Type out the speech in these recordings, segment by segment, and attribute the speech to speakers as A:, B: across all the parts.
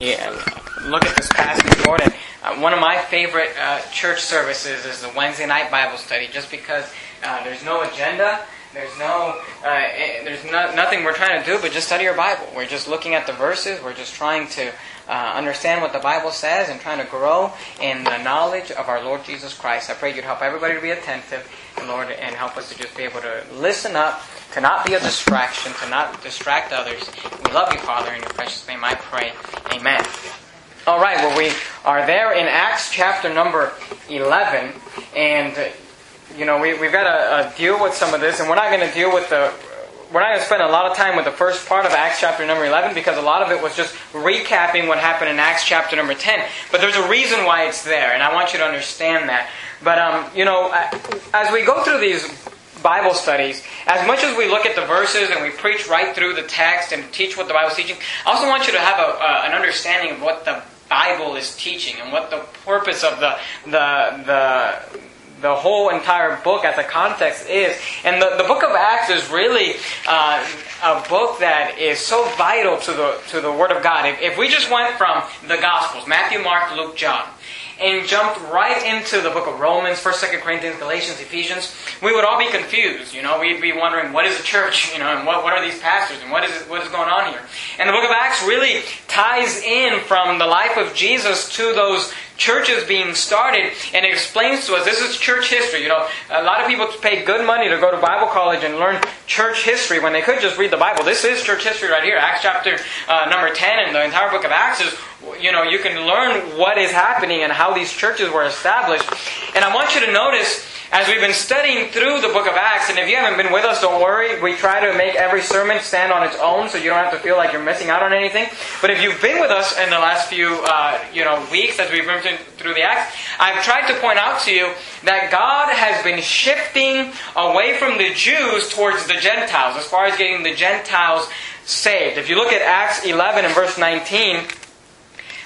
A: Yeah, look at this passage. And uh, one of my favorite uh, church services is the Wednesday night Bible study, just because uh, there's no agenda, there's no, uh, eh, there's no, nothing we're trying to do but just study your Bible. We're just looking at the verses. We're just trying to uh, understand what the Bible says and trying to grow in the knowledge of our Lord Jesus Christ. I pray you'd help everybody to be attentive, Lord, and help us to just be able to listen up, to not be a distraction, to not distract others. We love you, Father. In your precious name I pray. Amen. All right, well, we are there in Acts chapter number 11, and, you know, we, we've got to uh, deal with some of this, and we're not going to deal with the we're not going to spend a lot of time with the first part of Acts chapter number 11 because a lot of it was just recapping what happened in Acts chapter number 10. But there's a reason why it's there, and I want you to understand that. But, um, you know, as we go through these Bible studies, as much as we look at the verses and we preach right through the text and teach what the Bible is teaching, I also want you to have a, uh, an understanding of what the Bible is teaching and what the purpose of the, the, the, the whole entire book as a context is. And the, the book of Acts is really uh, a book that is so vital to the, to the Word of God. If, if we just went from the Gospels, Matthew, Mark, Luke, John, and jumped right into the book of Romans, 1st, 2nd Corinthians, Galatians, Ephesians, we would all be confused. You know, we'd be wondering, what is a church? You know, and what, what are these pastors? And what is, what is going on here? And the book of Acts really ties in from the life of Jesus to those churches being started and it explains to us this is church history. You know, a lot of people pay good money to go to Bible college and learn church history when they could just read the Bible. This is church history right here. Acts chapter uh, number 10 and the entire book of Acts is, you know, you can learn what is happening and how these churches were established. And I want you to notice as we've been studying through the book of Acts, and if you haven't been with us, don't worry. We try to make every sermon stand on its own so you don't have to feel like you're missing out on anything. But if you've been with us in the last few uh, you know, weeks as we've been through the Acts, I've tried to point out to you that God has been shifting away from the Jews towards the Gentiles as far as getting the Gentiles saved. If you look at Acts 11 and verse 19,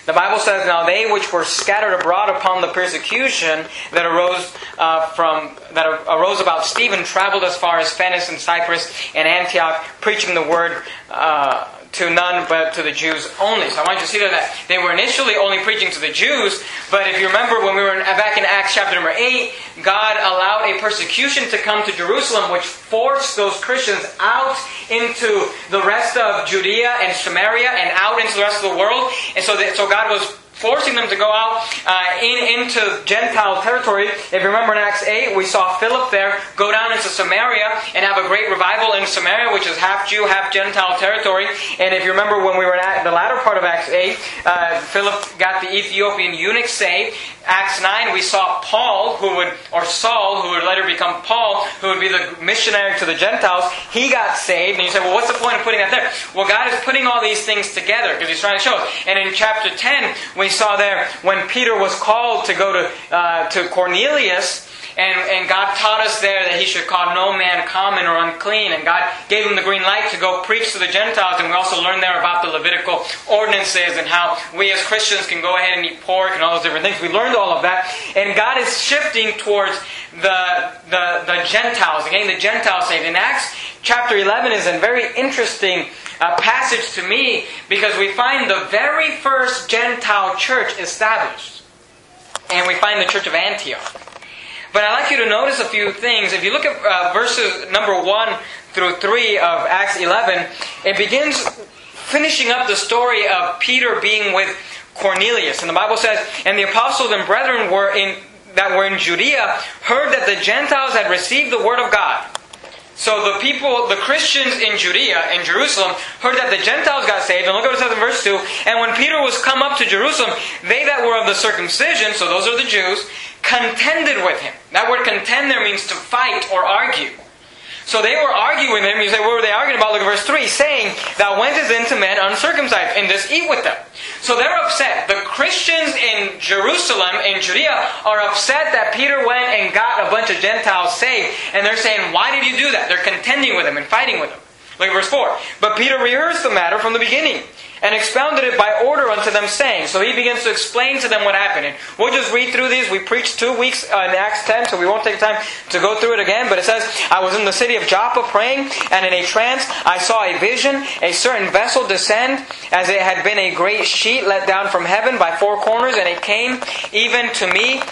A: the Bible says, "Now they which were scattered abroad upon the persecution that arose uh, from that arose about Stephen traveled as far as Phoenix and Cyprus and Antioch, preaching the word." Uh, to none but to the Jews only. So I want you to see that they were initially only preaching to the Jews, but if you remember when we were back in Acts chapter number 8, God allowed a persecution to come to Jerusalem which forced those Christians out into the rest of Judea and Samaria and out into the rest of the world. And so, that, so God was forcing them to go out uh, in, into Gentile territory. If you remember in Acts 8, we saw Philip there go down into Samaria and have a great revival in Samaria, which is half Jew, half Gentile territory. And if you remember when we were at the latter part of Acts 8, uh, Philip got the Ethiopian eunuch saved. Acts 9, we saw Paul, who would, or Saul, who would later become Paul, who would be the missionary to the Gentiles. He got saved. And you say, well, what's the point of putting that there? Well, God is putting all these things together because He's trying to show us. And in chapter 10, we saw there when Peter was called to go to, uh, to Cornelius, and, and God taught us there that he should call no man common or unclean. And God gave him the green light to go preach to the Gentiles. And we also learned there about the Levitical ordinances and how we as Christians can go ahead and eat pork and all those different things. We learned all of that. And God is shifting towards the, the, the Gentiles, getting the Gentiles saved. In Acts chapter 11 is a very interesting uh, passage to me because we find the very first Gentile church established. And we find the church of Antioch. But I'd like you to notice a few things. If you look at uh, verses number 1 through 3 of Acts 11, it begins finishing up the story of Peter being with Cornelius. And the Bible says, And the apostles and brethren were in, that were in Judea heard that the Gentiles had received the word of God. So the people, the Christians in Judea, in Jerusalem, heard that the Gentiles got saved. And look at what it says in verse 2. And when Peter was come up to Jerusalem, they that were of the circumcision, so those are the Jews, contended with him. That word contend there means to fight or argue. So they were arguing with him. You say, what were they arguing about? Look at verse 3, saying, Thou wentest into men uncircumcised, and dost eat with them. So they're upset. The Christians in Jerusalem, in Judea, are upset that Peter went and got a bunch of Gentiles saved. And they're saying, Why did you do that? They're contending with him and fighting with him. Look at verse 4. But Peter rehearsed the matter from the beginning and expounded it by order unto them, saying. So he begins to explain to them what happened. And we'll just read through these. We preached two weeks uh, in Acts 10, so we won't take time to go through it again. But it says, I was in the city of Joppa praying, and in a trance I saw a vision, a certain vessel descend, as it had been a great sheet let down from heaven by four corners, and it came even to me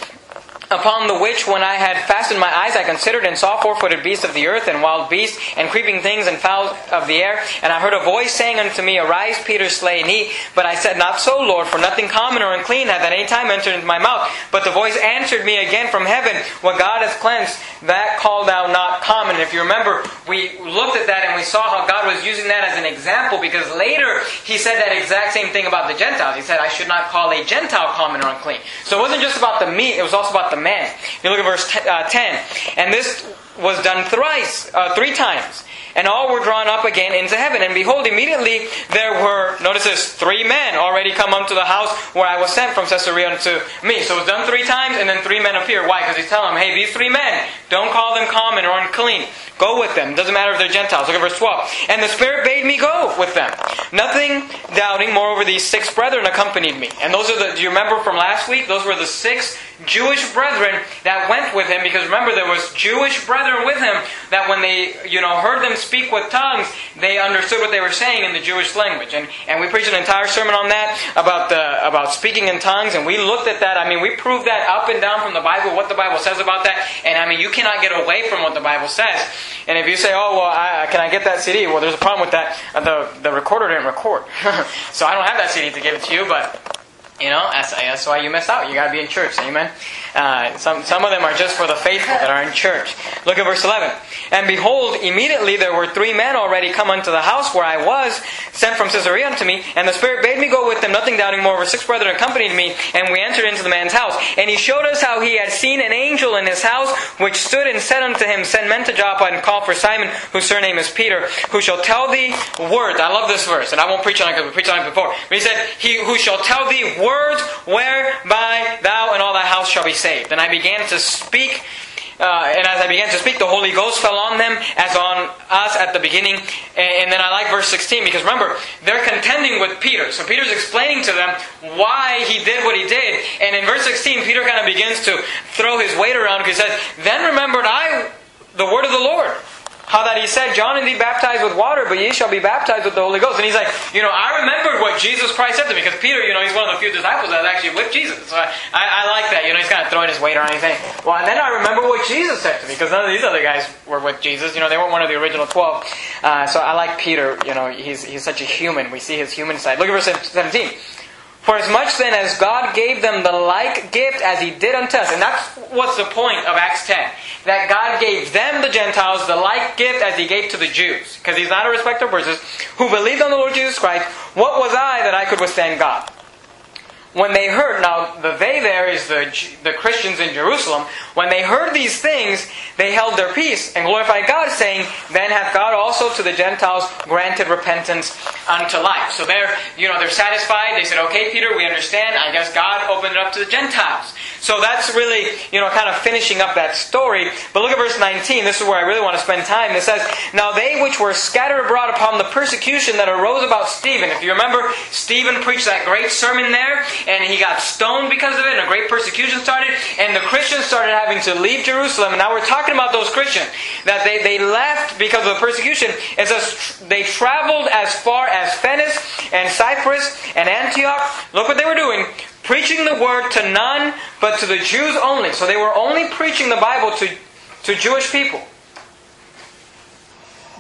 A: Upon the which, when I had fastened my eyes, I considered and saw four footed beasts of the earth, and wild beasts, and creeping things, and fowls of the air. And I heard a voice saying unto me, Arise, Peter, slay and eat. But I said, Not so, Lord, for nothing common or unclean hath at any time entered into my mouth. But the voice answered me again from heaven, What God hath cleansed, that call thou not common. If you remember, we looked at that and we saw how God was using that as an example, because later he said that exact same thing about the Gentiles. He said, I should not call a Gentile common or unclean. So it wasn't just about the meat, it was also about the man. You look at verse uh, 10. And this was done thrice, uh, three times. And all were drawn up again into heaven. And behold, immediately there were, notice this, three men already come unto the house where I was sent from Caesarea unto me. So it was done three times, and then three men appear. Why? Because he's telling them, hey, these three men, don't call them common or unclean. Go with them. It doesn't matter if they're Gentiles. Look at verse 12. And the Spirit bade me go with them. Nothing doubting. Moreover, these six brethren accompanied me. And those are the, do you remember from last week? Those were the six Jewish brethren that went with him. Because remember, there was Jewish brethren with him that when they, you know, heard them speak with tongues, they understood what they were saying in the Jewish language. And, and we preached an entire sermon on that about the, about speaking in tongues. And we looked at that. I mean, we proved that up and down from the Bible, what the Bible says about that. And I mean, you cannot get away from what the Bible says. And if you say, oh, well, I, can I get that CD? Well, there's a problem with that. Uh, the, the recorder didn't record. so I don't have that CD to give it to you, but you know, that's, why you miss out. You got to be in church. Amen. Uh, some, some of them are just for the faithful that are in church. Look at verse 11. And behold, immediately there were three men already come unto the house where I was, sent from Caesarea unto me. And the Spirit bade me go with them, nothing doubting. Moreover, six brethren accompanied me, and we entered into the man's house. And he showed us how he had seen an angel in his house, which stood and said unto him, Send men to Joppa and call for Simon, whose surname is Peter, who shall tell thee words. I love this verse, and I won't preach on it because we preached on it before. But he said, He who shall tell thee words whereby thou and all thy house shall be saved. And I began to speak. Uh, and as I began to speak, the Holy Ghost fell on them as on us at the beginning. And, and, then I like verse 16 because remember, they're contending with Peter. So Peter's explaining to them why he did what he did. And in verse 16, Peter kind of begins to throw his weight around because he says, Then remembered I the word of the Lord how that he said, John indeed baptized with water, but ye shall be baptized with the Holy Ghost. And he's like, you know, I remembered what Jesus Christ said to me, because Peter, you know, he's one of the few disciples that was actually with Jesus. So I, I, I like that. You know, he's kind of throwing his weight or anything. Well, and then I remember what Jesus said to me, because none of these other guys were with Jesus. You know, they weren't one of the original 12. Uh, so I like Peter. You know, he's, he's such a human. We see his human side. Look at verse 17. For as much then as God gave them the like gift as He did unto us. And that's what's the point of Acts 10. That God gave them, the Gentiles, the like gift as He gave to the Jews. Because He's not a respecter of persons. Who believed on the Lord Jesus Christ. What was I that I could withstand God? when they heard, now the they there is the, the Christians in Jerusalem, when they heard these things, they held their peace and glorified God, saying, Then hath God also to the Gentiles granted repentance unto life. So they're, you know, they're satisfied. They said, Okay, Peter, we understand. I guess God opened it up to the Gentiles. So that's really, you know, kind of finishing up that story. But look at verse 19. This is where I really want to spend time. It says, Now they which were scattered abroad upon the persecution that arose about Stephen. If you remember, Stephen preached that great sermon there and he got stoned because of it, and a great persecution started, and the Christians started having to leave Jerusalem. And now we're talking about those Christians that they, they left because of the persecution. It says they traveled as far as Phoenice and Cyprus and Antioch. Look what they were doing. Preaching the word to none but to the Jews only. So they were only preaching the Bible to, to Jewish people.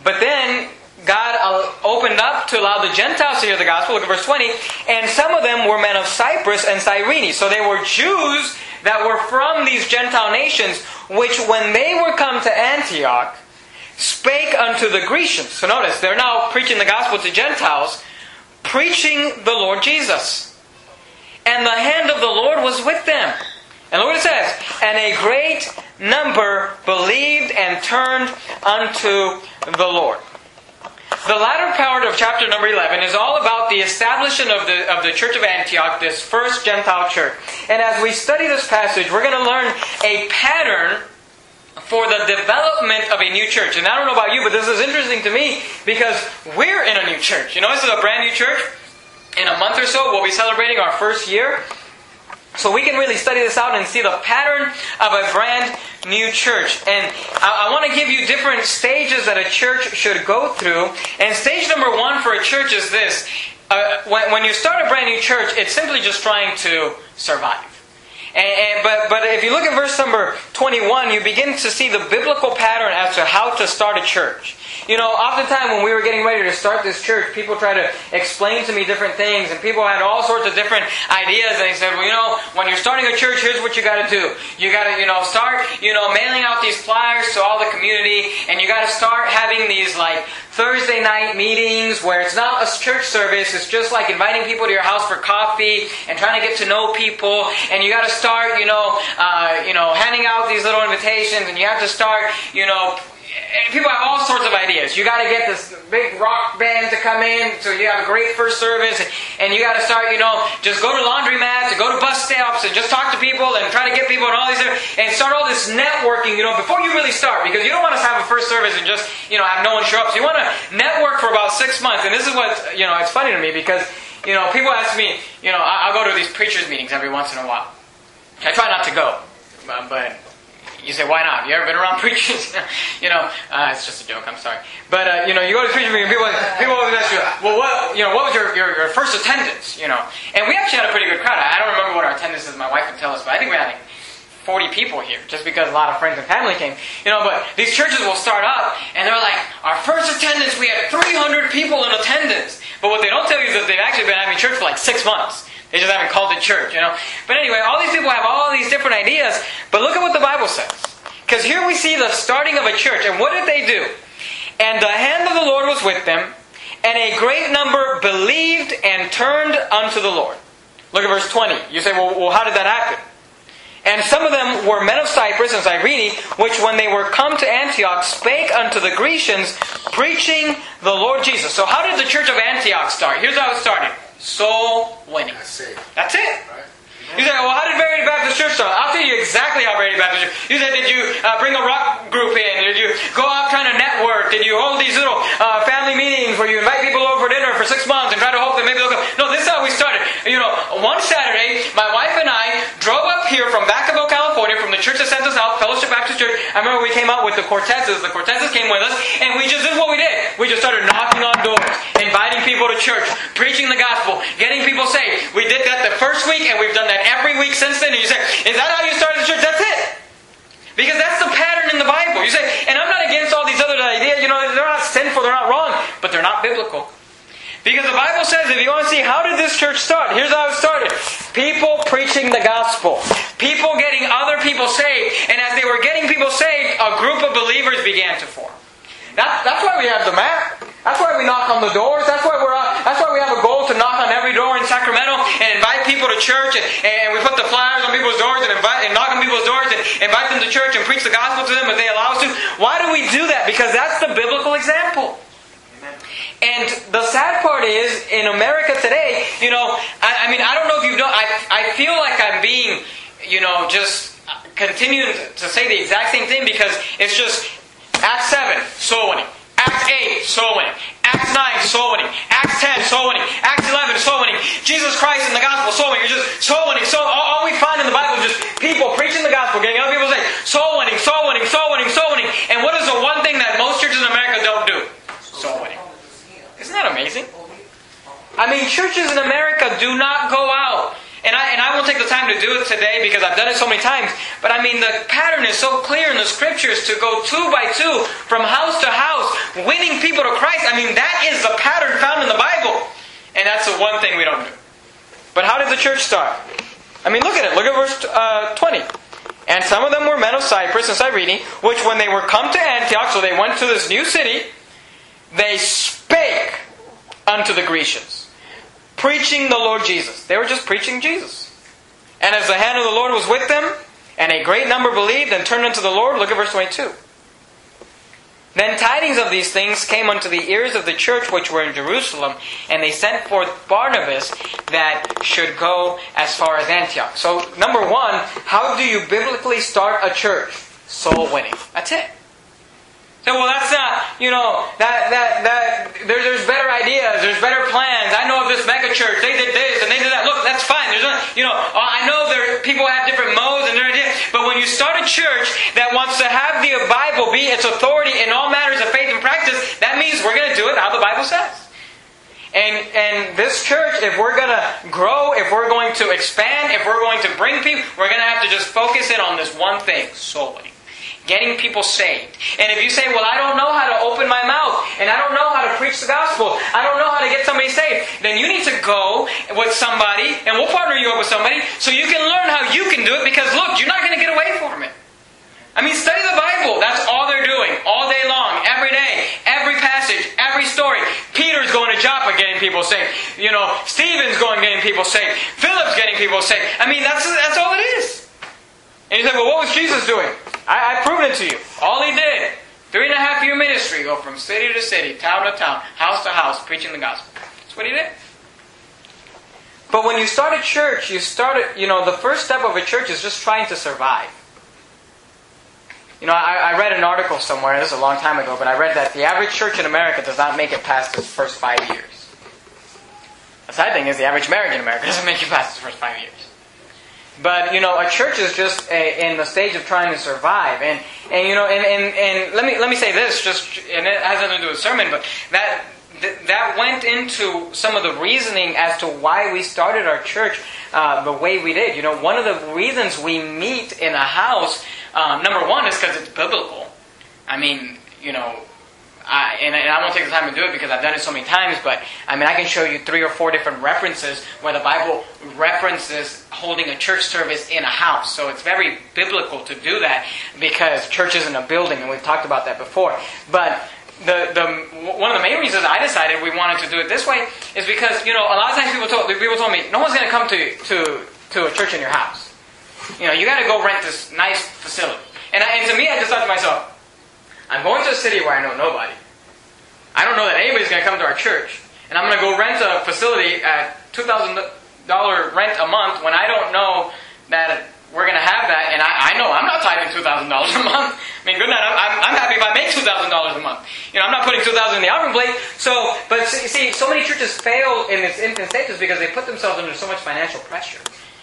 A: But then God uh, opened up to allow the Gentiles to hear the gospel. Look at verse 20. And some of them were men of Cyprus and Cyrene. So they were Jews that were from these Gentile nations, which when they were come to Antioch, spake unto the Grecians. So notice, they're now preaching the gospel to Gentiles, preaching the Lord Jesus. And the hand of the Lord was with them. And look what it says. And a great number believed and turned unto the Lord. The latter part of chapter number 11 is all about the establishment of the, of the church of Antioch, this first Gentile church. And as we study this passage, we're going to learn a pattern for the development of a new church. And I don't know about you, but this is interesting to me because we're in a new church. You know, this is a brand new church. In a month or so, we'll be celebrating our first year. So we can really study this out and see the pattern of a brand new church. And I, I want to give you different stages that a church should go through. And stage number one for a church is this. Uh, when, when you start a brand new church, it's simply just trying to survive. And, and, but, but if you look at verse number 21, you begin to see the biblical pattern as to how to start a church. You know, oftentimes when we were getting ready to start this church, people try to explain to me different things, and people had all sorts of different ideas. And they said, well, you know, when you're starting a church, here's what you got to do. You got to, you know, start, you know, mailing out these flyers to all the community, and you got to start having these like Thursday night meetings where it's not a church service. It's just like inviting people to your house for coffee and trying to get to know people. And you got to start, you know, uh, you know, handing out these little invitations, and you have to start, you know, people have all sorts of ideas. You got to get this big rock band to come in, so you have a great first service, and, you got to start, you know, just go to laundromats and go to bus stops and just talk to people and try to get people and all these, and start all this networking, you know, before you really start, because you don't want to have a first service and just, you know, have no one show up. So you want to network for about six months, and this is what, you know, it's funny to me because, you know, people ask me, you know, I'll go to these preachers meetings every once in a while. I try not to go, but you say, why not? You ever been around preachers? you know, uh, it's just a joke. I'm sorry, but uh, you know, you go to preaching meeting, people people always ask you, well, what you know, what was your, your, your first attendance? You know, and we actually had a pretty good crowd. I don't remember what our attendance is. My wife can tell us, but I think we had like 40 people here, just because a lot of friends and family came. You know, but these churches will start up, and they're like, our first attendance, we had 300 people in attendance. But what they don't tell you is that they've actually been having church for like six months. They just haven't called it church, you know. But anyway, all these people have all these different ideas. But look at what the Bible says. Because here we see the starting of a church. And what did they do? And the hand of the Lord was with them, and a great number believed and turned unto the Lord. Look at verse 20. You say, well, well how did that happen? And some of them were men of Cyprus and Cyrene, which when they were come to Antioch spake unto the Grecians, preaching the Lord Jesus. So how did the church of Antioch start? Here's how it started soul winning.
B: That's it.
A: That's it. You say, well, how did Verity Baptist Church start? I'll tell you exactly how Verity Baptist Church. You said, did you uh, bring a rock group in? Did you go out trying to network? Did you hold these little uh, family meetings where you invite people over for dinner for six months and try to hope that maybe they'll come? No, this is how we started. You know, one Saturday, my wife and I drove up here from Vacaville, California, from the church sent us out, Fellowship Baptist Church. I remember we came out with the Cortezes. The Cortezes came with us, and we just did what we did. We just started knocking on doors, inviting people to church, preaching the gospel, getting people saved. We did that the first week, and we've done that every week since then. And you say, is that how you started the church? That's it. Because that's the pattern in the Bible. You say, and I'm not against all these other ideas, you know, they're not sinful, they're not wrong, but they're not biblical. Because the Bible says, if you want to see how did this church start, here's how it started. People preaching the gospel. People getting other people saved. And as they were getting people saved, a group of believers began to form. That, that's why we have the map. That's why we knock on the doors. That's why we're. That's why we have a goal to knock on every door in Sacramento and invite people to church. And, and we put the flyers on people's doors and invite and knock on people's doors and invite them to church and preach the gospel to them if they allow us to. Why do we do that? Because that's the biblical example. And the sad part is, in America today, you know, I, I mean, I don't know if you know, I, I feel like I'm being, you know, just continuing to say the exact same thing because it's just Acts 7, soul winning. Acts 8, soul winning. Acts 9, soul winning. Acts 10, soul winning. Acts 11, soul winning. Jesus Christ in the gospel, soul winning. You're just soul winning. So all, all we find in the Bible is just people preaching the gospel, getting other people to say, soul winning, soul winning, soul winning, soul winning. And what is the one thing that most churches in America don't do? Isn't that amazing? I mean, churches in America do not go out. And I, and I won't take the time to do it today because I've done it so many times. But I mean, the pattern is so clear in the scriptures to go two by two from house to house, winning people to Christ. I mean, that is the pattern found in the Bible. And that's the one thing we don't do. But how did the church start? I mean, look at it. Look at verse uh, 20. And some of them were men of Cyprus and Cyrene, which when they were come to Antioch, so they went to this new city, they spake unto the Grecians, preaching the Lord Jesus. They were just preaching Jesus. And as the hand of the Lord was with them, and a great number believed and turned unto the Lord, look at verse 22. Then tidings of these things came unto the ears of the church which were in Jerusalem, and they sent forth Barnabas that should go as far as Antioch. So, number one, how do you biblically start a church? soul winning. That's it. So, well, that's not, you know, that, that, that, there, there's better ideas, there's better plans. I know of this mega church, they did this and they did that. Look, that's fine. There's no, you know, uh, I know there, people have different modes and their ideas, but when you start a church that wants to have the Bible be its authority in all matters of faith and practice, that means we're going to do it how the Bible says. And, and this church, if we're going to grow, if we're going to expand, if we're going to bring people, we're going to have to just focus in on this one thing winning getting people saved. And if you say, Well, I don't know how to open my mouth, and I don't know how to preach the gospel, I don't know how to get somebody saved, then you need to go with somebody, and we'll partner you up with somebody, so you can learn how you can do it, because look, you're not going to get away from it. I mean, study the Bible. That's all they're doing, all day long, every day, every passage, every story. Peter's going to Joppa getting people saved. You know, Stephen's going getting people saved. Philip's getting people saved. I mean, that's, that's all it is. And you say, well, what was Jesus doing? I, I proved it to you. All he did, three and a half year ministry, go from city to city, town to town, house to house, preaching the gospel. That's what he did. But when you start a church, you start it, you know, the first step of a church is just trying to survive. You know, I, I, read an article somewhere, this is a long time ago, but I read that the average church in America does not make it past its first five years. The sad thing is, the average marriage in America doesn't make it past its first five years. But you know, a church is just a, in the stage of trying to survive, and and you know, and, and, and let me let me say this, just and it has nothing to do with sermon, but that that went into some of the reasoning as to why we started our church uh, the way we did. You know, one of the reasons we meet in a house, um, number one, is because it's biblical. I mean, you know, And, and, I won't take the time to do it because I've done it so many times, but I mean, I can show you three or four different references where the Bible references holding a church service in a house. So it's very biblical to do that because church isn't a building, and we've talked about that before. But the, the one of the main reasons I decided we wanted to do it this way is because you know a lot of times people told people told me no one's going to come to to to a church in your house. You know, you got to go rent this nice facility. And, I, and to me, I just thought to myself, I'm going to a city where I know nobody. I don't know that anybody's going to come to our church. And I'm going to go rent a facility at $2,000 rent a month when I don't know that we're going to have that. And I, I know I'm not tithing $2,000 a month. I mean, good night. I'm, I'm happy if I make $2,000 a month. You know, I'm not putting 2000 in the offering plate. So, but see, so many churches fail in its infant stages because they put themselves under so much financial pressure.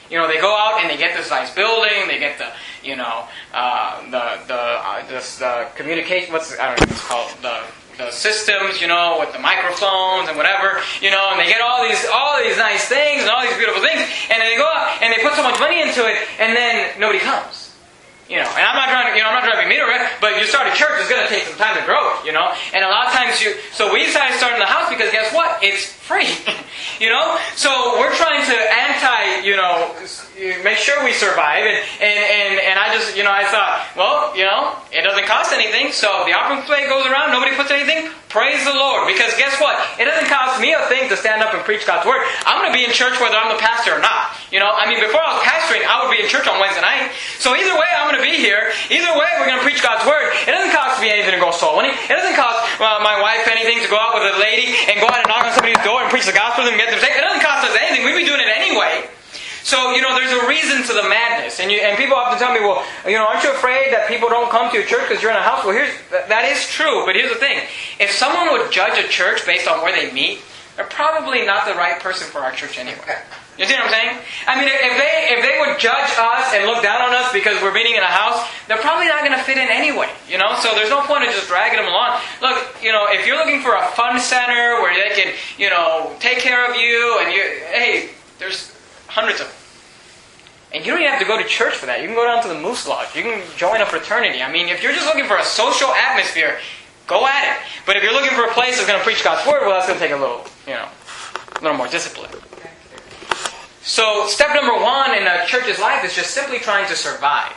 A: You know, they go out and they get this nice building. They get the, you know, uh, the the uh, this communication. What's I don't know what it's called the the systems, you know, with the microphones and whatever, you know, and they get all these all these nice things and all these beautiful things, and they go out and they put so much money into it, and then nobody comes. You know, and I'm not trying to, you know, I'm not trying to be mean or but you start a church, it's going to take some time to grow it, you know. And a lot of times you, so we decided to start in the house because guess what? It's free, you know. So we're trying to anti, you know, make sure we survive. And, and, and, and I just, you know, I thought, well, you know, it doesn't cost anything. So if the offering plate goes around, nobody puts anything. Praise the Lord, because guess what? It doesn't cost me a thing to stand up and preach God's word. I'm going to be in church whether I'm the pastor or not. You know, I mean, before I was pastoring, I would be in church on Wednesday night. So either way, I'm going to be here. Either way, we're going to preach God's word. It doesn't cost me anything to go soul winning. It doesn't cost uh, my wife anything to go out with a lady and go out and knock on somebody's door and preach the gospel to them and get them saved. It doesn't cost us anything. We'd be doing it anyway. So, you know, there's a reason to the madness. And, you, and people often tell me, well, you know, aren't you afraid that people don't come to your church because you're in a house? Well, here's, that is true, but here's the thing. If someone would judge a church based on where they meet, they're probably not the right person for our church anyway. You see what I'm saying? I mean, if they if they would judge us and look down on us because we're meeting in a house, they're probably not going to fit in anyway. You know, so there's no point in just dragging them along. Look, you know, if you're looking for a fun center where they can, you know, take care of you, and you, hey, there's hundreds of them. And you don't even have to go to church for that. You can go down to the Moose Lodge. You can join a fraternity. I mean, if you're just looking for a social atmosphere, go at it. But if you're looking for a place that's going to preach God's word, well, that's going to take a little, you know, a little more discipline. So, step number one in a church's life is just simply trying to survive.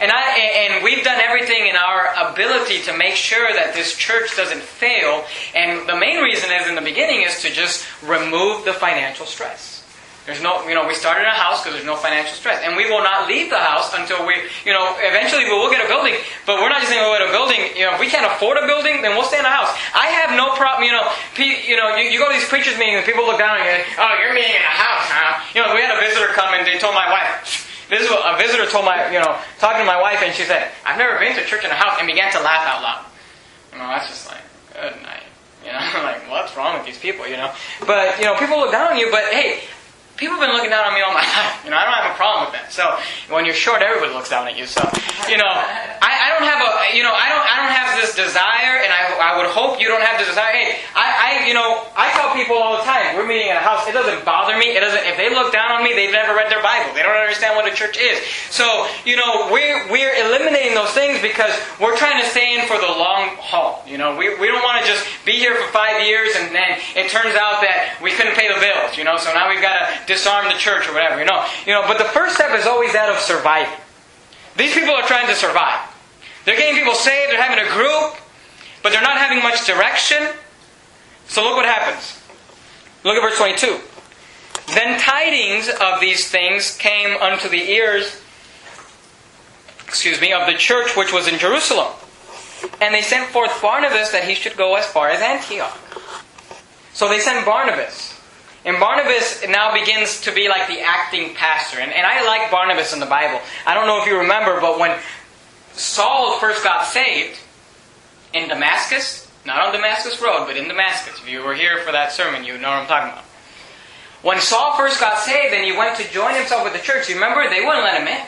A: And, I, and we've done everything in our ability to make sure that this church doesn't fail. And the main reason is, in the beginning, is to just remove the financial stress. There's no, you know, we started a house because there's no financial stress. And we will not leave the house until we, you know, eventually we will get a building. But we're not just saying we'll get a building. You know, if we can't afford a building, then we'll stay in a house. I have no problem, you know, you know, you, you go to these preachers meetings and people look down on you, oh, you're meeting in a house, huh? You know, we had a visitor come and they told my wife, This is what a visitor told my, you know, talking to my wife, and she said, "I've never been to church in a house," and began to laugh out loud. You know, that's just like, good night. You know, like, what's wrong with these people? You know, but you know, people look down on you. But hey, people have been looking down on me all my life. You know, I don't have a problem with that. So when you're short, everybody looks down at you. So you know, I, I don't have a you know I don't I don't have this desire, and I, I would hope you don't have the desire. Hey, I, I you know I tell people all the time we're meeting in a house. It doesn't bother me. It doesn't. If they look down on me, they've never read their Bible. They don't understand what a church is. So you know we're we're eliminating those things because we're trying to stay in for the long haul. You know, we we don't want to just be here for five years and then it turns out that we couldn't pay the bills. You know, so now we've got to disarm the church or whatever. You know, you know. But the first step is always that of surviving. These people are trying to survive. They're getting people saved. They're having a group, but they're not having much direction. So look what happens. Look at verse 22. Then tidings of these things came unto the ears, excuse me, of the church which was in Jerusalem. And they sent forth Barnabas that he should go as far as Antioch. So they sent Barnabas. And Barnabas now begins to be like the acting pastor. And, and I like Barnabas in the Bible. I don't know if you remember, but when Saul first got saved in Damascus, not on Damascus Road, but in Damascus. If you were here for that sermon, you know what I'm talking about. When Saul first got saved and he went to join himself with the church, you remember? They wouldn't let him in.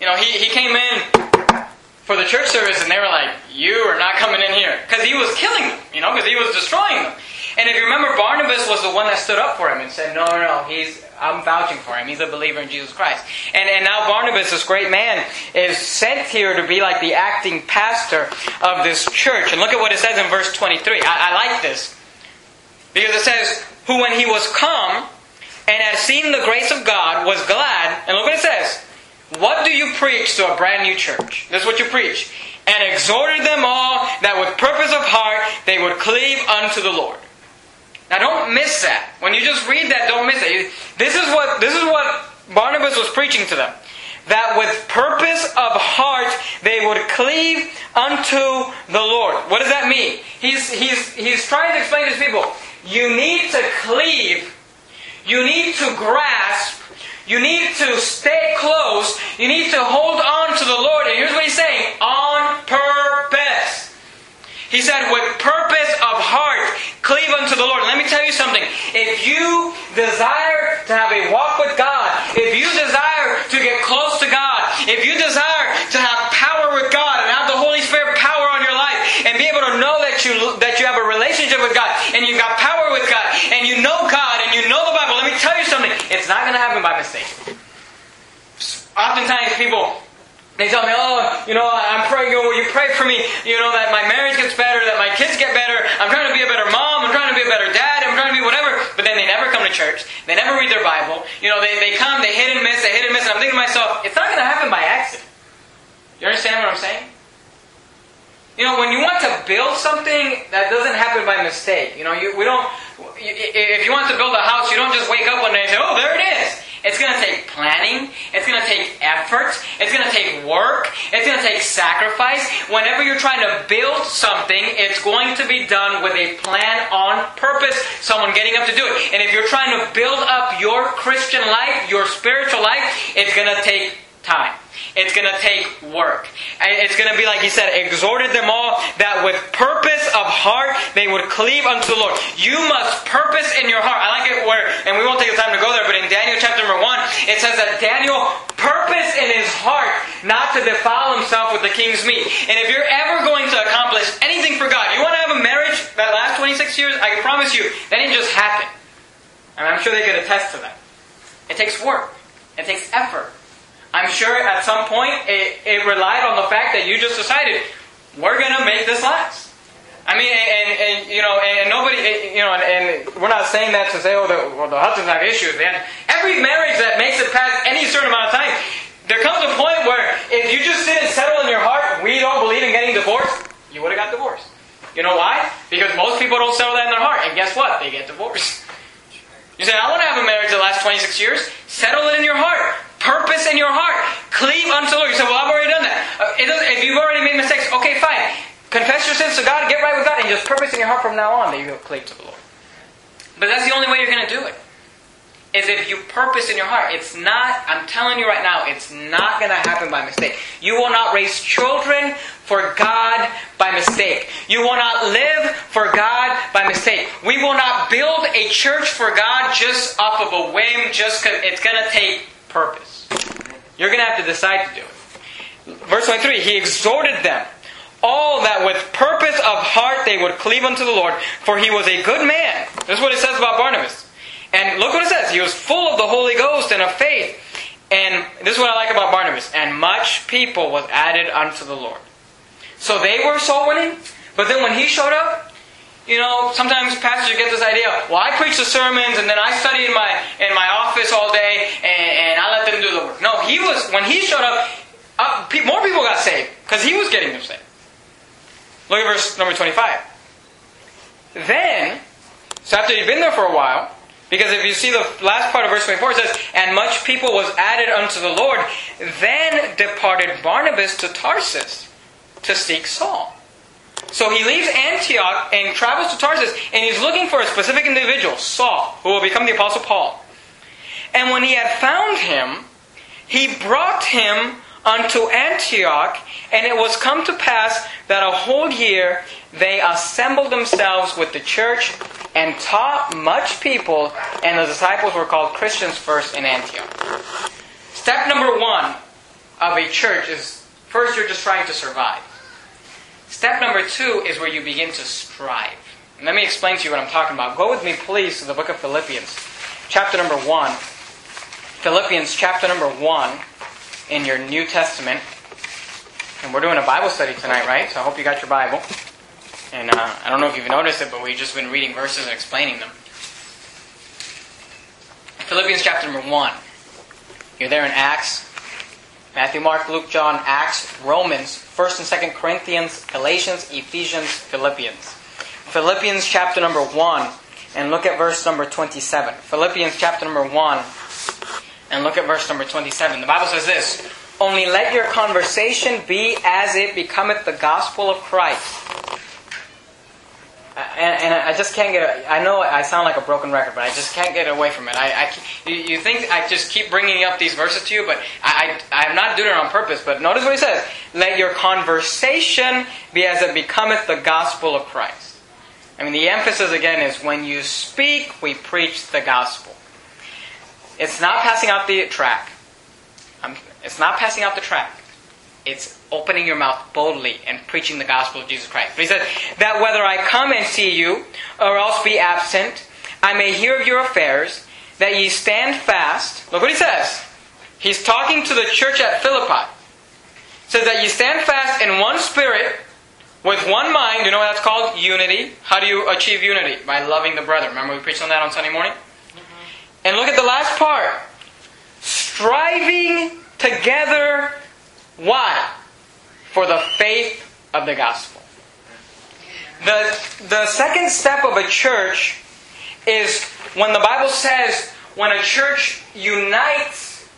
A: You know, he, he came in for the church service and they were like, You are not coming in here. Because he was killing them, you know, because he was destroying them. And if you remember, Barnabas was the one that stood up for him and said, No, no, no, he's, I'm vouching for him. He's a believer in Jesus Christ. And, and now Barnabas, this great man, is sent here to be like the acting pastor of this church. And look at what it says in verse 23. I, I like this. Because it says, Who when he was come and had seen the grace of God was glad. And look what it says. What do you preach to a brand new church? This is what you preach. And exhorted them all that with purpose of heart they would cleave unto the Lord. Now don't miss that. When you just read that, don't miss it. This is what this is what Barnabas was preaching to them. That with purpose of heart they would cleave unto the Lord. What does that mean? He's he's he's trying to explain to these people, you need to cleave, you need to grasp, you need to stay close, you need to hold on to the Lord. And here's what he's saying on purpose. He said, with purpose of heart, cleave unto the Lord. Let me tell you something. If you desire to have a walk with God, if you desire to get close to God, if you desire to have power with God and have the Holy Spirit power on your life and be able to know that you that you have a relationship with God and you've got power with God and you know God and you know the Bible, let me tell you something. It's not going to happen by mistake. Oftentimes people they tell me, oh, you know, I'm praying, will you pray for me, you know, that my marriage gets better, that my kids get better, I'm trying to be a better mom, I'm trying to be a better dad, I'm trying to be whatever, but then they never come to church, they never read their Bible, you know, they, they come, they hit and miss, they hit and miss, and I'm thinking to myself, it's not going to happen by accident. You understand what I'm saying? You know, when you want to build something, that doesn't happen by mistake. You know, you, we don't, if you want to build a house, you don't just wake up one day and say, oh, there it is. It's going to take planning. It's going to take effort. It's going to take work. It's going to take sacrifice. Whenever you're trying to build something, it's going to be done with a plan on purpose. Someone getting up to do it. And if you're trying to build up your Christian life, your spiritual life, it's going to take time. It's going to take work. And It's going to be like he said, exhorted them all that with purpose of heart they would cleave unto the Lord. You must purpose in your heart. I like it where, and we won't take the time to go there, but in Daniel chapter number 1, it says that Daniel purposed in his heart not to defile himself with the king's meat. And if you're ever going to accomplish anything for God, you want to have a marriage that lasts 26 years, I can promise you, that didn't just happen. And I'm sure they could attest to that. It takes work. It takes effort. I'm sure at some point it, it relied on the fact that you just decided, we're going to make this last. I mean, and, and you know, and nobody, you know, and, and, we're not saying that to say, oh, the, well, the Hudsons have issues, man. Every marriage that makes it past any certain amount of time, there comes a point where if you just didn't settle in your heart, we don't believe in getting divorced, you would have got divorced. You know why? Because most people don't settle that in their heart, and guess what? They get divorced. You say, I want to have a marriage that lasts 26 years. Settle it in your heart purpose in your heart. Cleave unto the Lord. You say, well, I've already done that. Uh, if you've already made mistakes, okay, fine. Confess your sins to God, get right with God, and just purpose in your heart from now on that you cleave to the Lord. But that's the only way you're going to do it. is if you purpose in your heart. It's not, I'm telling you right now, it's not going to happen by mistake. You will not raise children for God by mistake. You will not live for God by mistake. We will not build a church for God just off of a whim, just it's going to take purpose. You're going to have to decide to do it. Verse 23 He exhorted them all that with purpose of heart they would cleave unto the Lord, for he was a good man. This is what it says about Barnabas. And look what it says. He was full of the Holy Ghost and of faith. And this is what I like about Barnabas. And much people was added unto the Lord. So they were soul winning. But then when he showed up, you know, sometimes pastors get this idea. Well, I preach the sermons and then I study in my in my office all day and, and I let them do the work. No, he was when he showed up, uh, more people got saved because he was getting them saved. Look at verse number twenty-five. Then, so after he'd been there for a while, because if you see the last part of verse 24, it says, And much people was added unto the Lord. Then departed Barnabas to Tarsus to seek Saul. So he leaves Antioch and travels to Tarsus, and he's looking for a specific individual, Saul, who will become the Apostle Paul. And when he had found him, he brought him unto Antioch, and it was come to pass that a whole year they assembled themselves with the church and taught much people, and the disciples were called Christians first in Antioch. Step number one of a church is first you're just trying to survive. Step number two is where you begin to strive. And let me explain to you what I'm talking about. Go with me, please, to the book of Philippians, chapter number one. Philippians, chapter number one, in your New Testament. And we're doing a Bible study tonight, right? So I hope you got your Bible. And uh, I don't know if you've noticed it, but we've just been reading verses and explaining them. Philippians chapter number 1. You're there in Acts. Matthew, Mark, Luke, John, Acts, Romans, 1st and 2nd Corinthians, Galatians, Ephesians, Philippians. Philippians chapter number 1, and look at verse number 27. Philippians chapter number 1, and look at verse number 27. The Bible says this Only let your conversation be as it becometh the gospel of Christ and, and, I just can't get. I know I sound like a broken record, but I just can't get away from it. I, I you, think I just keep bringing up these verses to you, but I, I, I'm not doing it on purpose. But notice what he says: "Let your conversation be as it becometh the gospel of Christ." I mean, the emphasis again is when you speak, we preach the gospel. It's not passing out the tract. it's not passing out the tract. It's opening your mouth boldly and preaching the gospel of Jesus Christ. But he said, That whether I come and see you, or else be absent, I may hear of your affairs, that ye stand fast. Look what he says. He's talking to the church at Philippi. He says that you stand fast in one spirit, with one mind. You know what that's called? Unity. How do you achieve unity? By loving the brother. Remember we preached on that on Sunday morning? Mm-hmm. And look at the last part. Striving together why? For the faith of the gospel. The, the second step of a church is when the Bible says when a church unites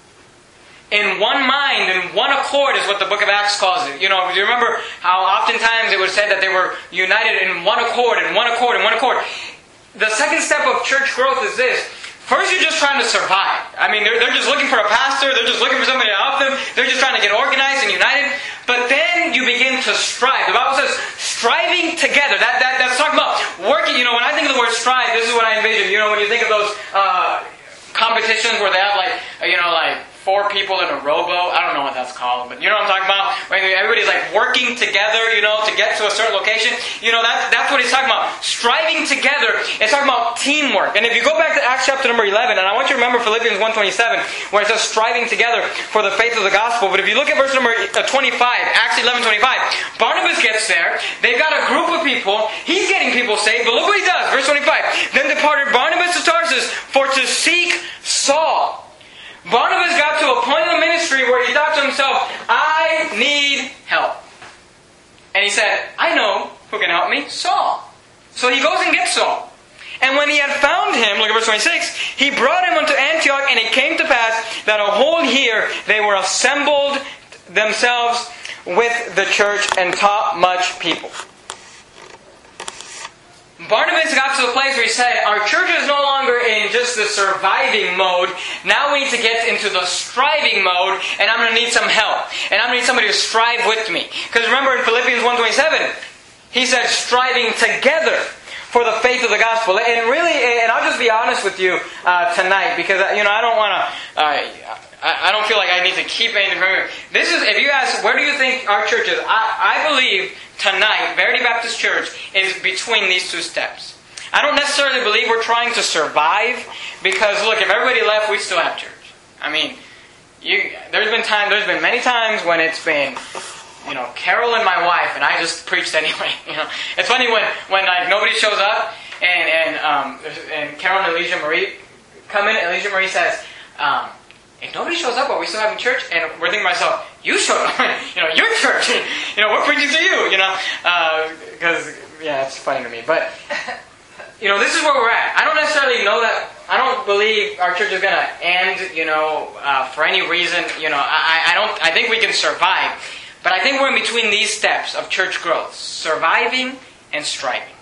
A: in one mind and one accord is what the book of Acts calls it. You know, do you remember how oftentimes it was said that they were united in one accord, in one accord, in one accord. The second step of church growth is this First, you're just trying to survive. I mean, they're, they're just looking for a pastor, they're just looking for somebody to help them, they're just trying to get organized and united. But then you begin to strive. The Bible says striving together. That, that, that's talking about working. You know, when I think of the word strive, this is what I envision. You know, when you think of those uh, competitions where they have like, you know, like four people in a rowboat. I don't know what that's called, but you know what I'm talking about? When everybody's like working together, you know, to get to a certain location. You know, that's, that's what he's talking about. Striving together. It's talking about teamwork. And if you go back to Acts chapter number 11, and I want you to remember Philippians 1.27, where it says striving together for the faith of the gospel. But if you look at verse number uh, 25, Acts 11.25, Barnabas gets there. They've got a group of people. He's getting people saved, but look what he does. Verse 25. Then departed Barnabas to Tarsus for to seek Saul Barnabas got to a point in the ministry where he thought to himself, I need help. And he said, I know who can help me Saul. So he goes and gets Saul. And when he had found him, look at verse 26, he brought him unto Antioch, and it came to pass that a whole year they were assembled themselves with the church and taught much people. Barnabas got to the place where he said, Our church is no longer in just the surviving mode. Now we need to get into the striving mode, and I'm going to need some help. And I'm going to need somebody to strive with me. Because remember in Philippians 1.27, he said, striving together for the faith of the gospel. And really, and I'll just be honest with you uh, tonight, because, you know, I don't want to. Uh, I don't feel like I need to keep anything from you. This is, if you ask, where do you think our church is? I, I believe tonight, Verity Baptist Church is between these two steps. I don't necessarily believe we're trying to survive because, look, if everybody left, we still have church. I mean, you, there's been time, there's been many times when it's been, you know, Carol and my wife, and I just preached anyway. You know, it's funny when when like nobody shows up, and and um, and Carol and Alicia Marie come in, Alicia Marie says. Um, if nobody shows up, are we still having church? And we're thinking to myself, you showed up, you know, your church, you know, we're preaching to you, you know, because, uh, yeah, it's funny to me. But, you know, this is where we're at. I don't necessarily know that, I don't believe our church is going to end, you know, uh, for any reason, you know, I, I don't, I think we can survive. But I think we're in between these steps of church growth, surviving and striving.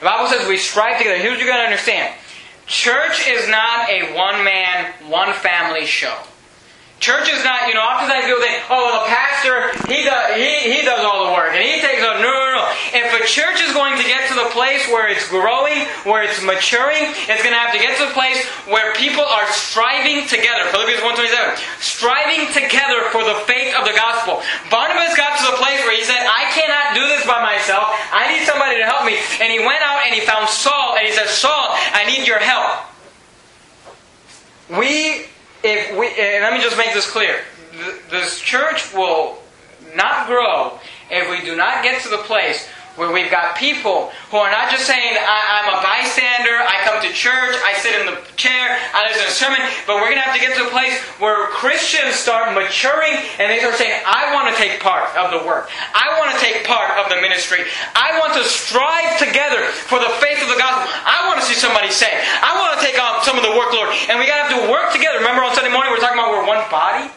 A: The Bible says we strive together. Here's what you got to understand. Church is not a one man, one family show. Church is not, you know, oftentimes people think, oh, well, the pastor, he does, he, he does all the work, and he takes on. No, no, no. If a church is going to get to the place where it's growing, where it's maturing, it's going to have to get to the place where people are striving together. Philippians 1.27. Striving together for the faith of the gospel. Barnabas got to the place where he said, I cannot do this by myself. I need somebody to help me. And he went out and he found Saul, and he said, Saul, I need your help. We if we, let me just make this clear. This church will not grow if we do not get to the place where we've got people who are not just saying, I, am a bystander, I come to church, I sit in the chair, I listen to a sermon, but we're going to have to get to a place where Christians start maturing and they start saying, I want to take part of the work. I want to take part of the ministry. I want to strive together for the faith of the gospel. I want to see somebody say, I want to take on some of the workload. And we got to have to work together. Remember on Sunday morning we are talking about we're one body?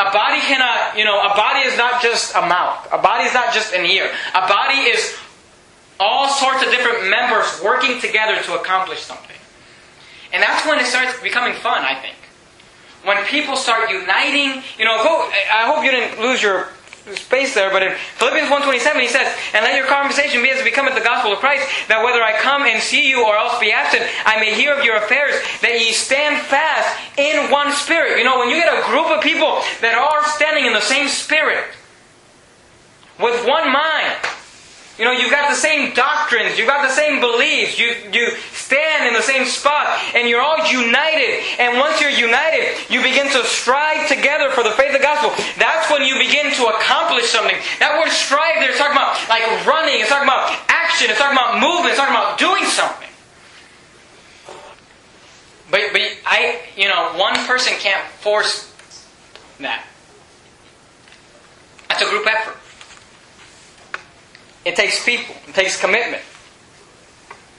A: A body cannot, you know, a body is not just a mouth. A body is not just an ear. A body is all sorts of different members working together to accomplish something. And that's when it starts becoming fun, I think. When people start uniting, you know, I hope you didn't lose your space there, but in Philippians 1.27 he says, And let your conversation be as becometh the gospel of Christ, that whether I come and see you or else be absent, I may hear of your affairs, that ye stand fast in one spirit. You know, when you get a group of people that are standing in the same spirit, with one mind, you know, you've got the same doctrines, you've got the same beliefs, you, you stand in the same spot, and you're all united. And once you're united, you begin to strive together for the faith of the gospel. That's when you begin to accomplish something. That word strive there is talking about like running, it's talking about action, it's talking about movement, it's talking about doing something. But, but I, you know, one person can't force that. That's a group effort. It takes people, it takes commitment.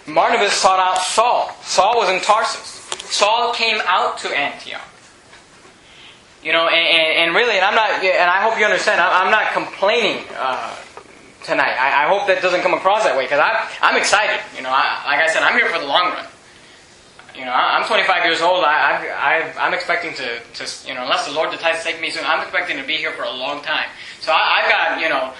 A: Barnabas sought out Saul. Saul was in Tarsus. Saul came out to Antioch. You know, and, and really, and I'm not, and I hope you understand, I'm not complaining uh, tonight. I, I, hope that doesn't come across that way because I'm excited. You know, I, like I said, I'm here for the long run. You know, I'm 25 years old. I, I, am expecting to, to, you know, unless the Lord decides to take me soon, I'm expecting to be here for a long time. So I, I've got, you know,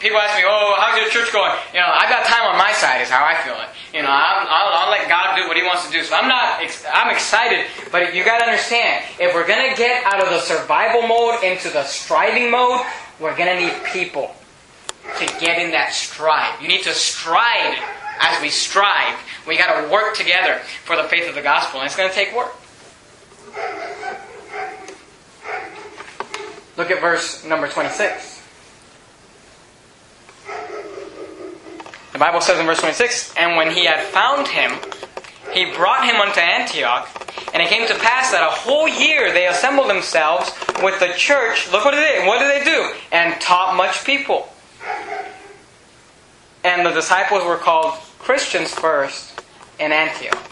A: people ask me, "Oh, how's your church going?" You know, I've got time on my side. Is how I feel it. You know, I'll, I'll, I'll, let God do what He wants to do. So I'm not. I'm excited, but you got to understand, if we're gonna get out of the survival mode into the striving mode, we're gonna need people to get in that strive. You need to strive as we strive. We got to work together for the faith of the gospel, and it's to take work. Look at verse number 26. The Bible says in verse 26, And when he had found him, he brought him unto Antioch. And it came to pass that a whole year they assembled themselves with the church. Look what they did. What did they do? And taught much people. And the disciples were called Christians first in Antioch.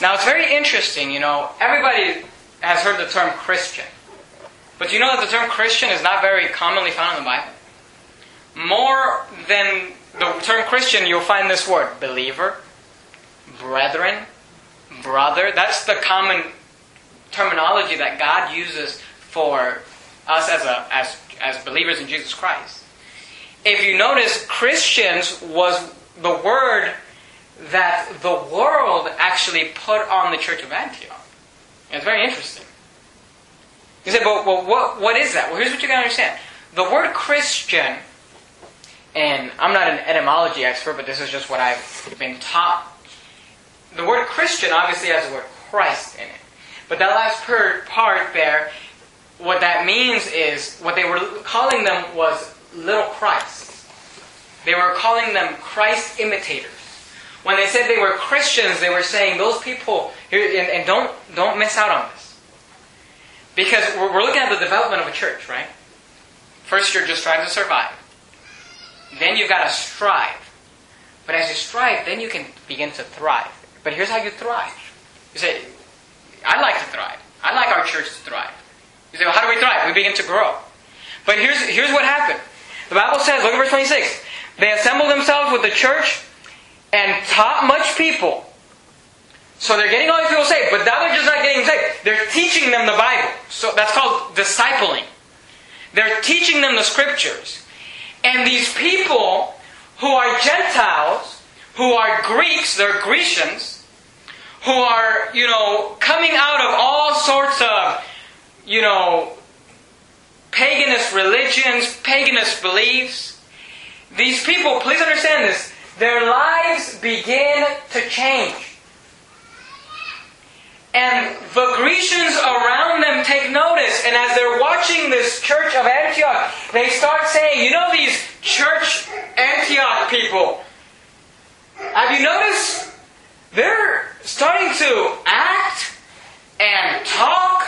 A: Now it's very interesting, you know, everybody has heard the term Christian. But you know that the term Christian is not very commonly found in the Bible? More than the term Christian, you'll find this word believer, brethren, brother. That's the common terminology that God uses for us as, a, as, as believers in Jesus Christ. If you notice, Christians was the word that the world actually put on the church of Antioch. It's very interesting. You say, but well, what, what is that? Well, here's what you got to understand. The word Christian, and I'm not an etymology expert, but this is just what I've been taught. The word Christian obviously has the word Christ in it. But that last part there, what that means is, what they were calling them was little Christ. They were calling them Christ imitators. When they said they were Christians, they were saying those people, and, and don't, don't miss out on this. Because we're, we're looking at the development of a church, right? First, you're just trying to survive. Then you've got to strive. But as you strive, then you can begin to thrive. But here's how you thrive. You say, I like to thrive. I like our church to thrive. You say, well, how do we thrive? We begin to grow. But here's, here's what happened. The Bible says, look at verse 26. They assembled themselves with the church and taught much people. So they're getting all these people saved, but now they're just not getting saved. They're teaching them the Bible. So that's called discipling. They're teaching them the scriptures. And these people who are Gentiles, who are Greeks, they're Grecians, who are, you know, coming out of all sorts of, you know, paganist religions, paganist beliefs. These people, please understand this, their lives begin to change. And the Grecians around them take notice, and as they're watching this church of Antioch, they start saying, You know, these church Antioch people, have you noticed? They're starting to act and talk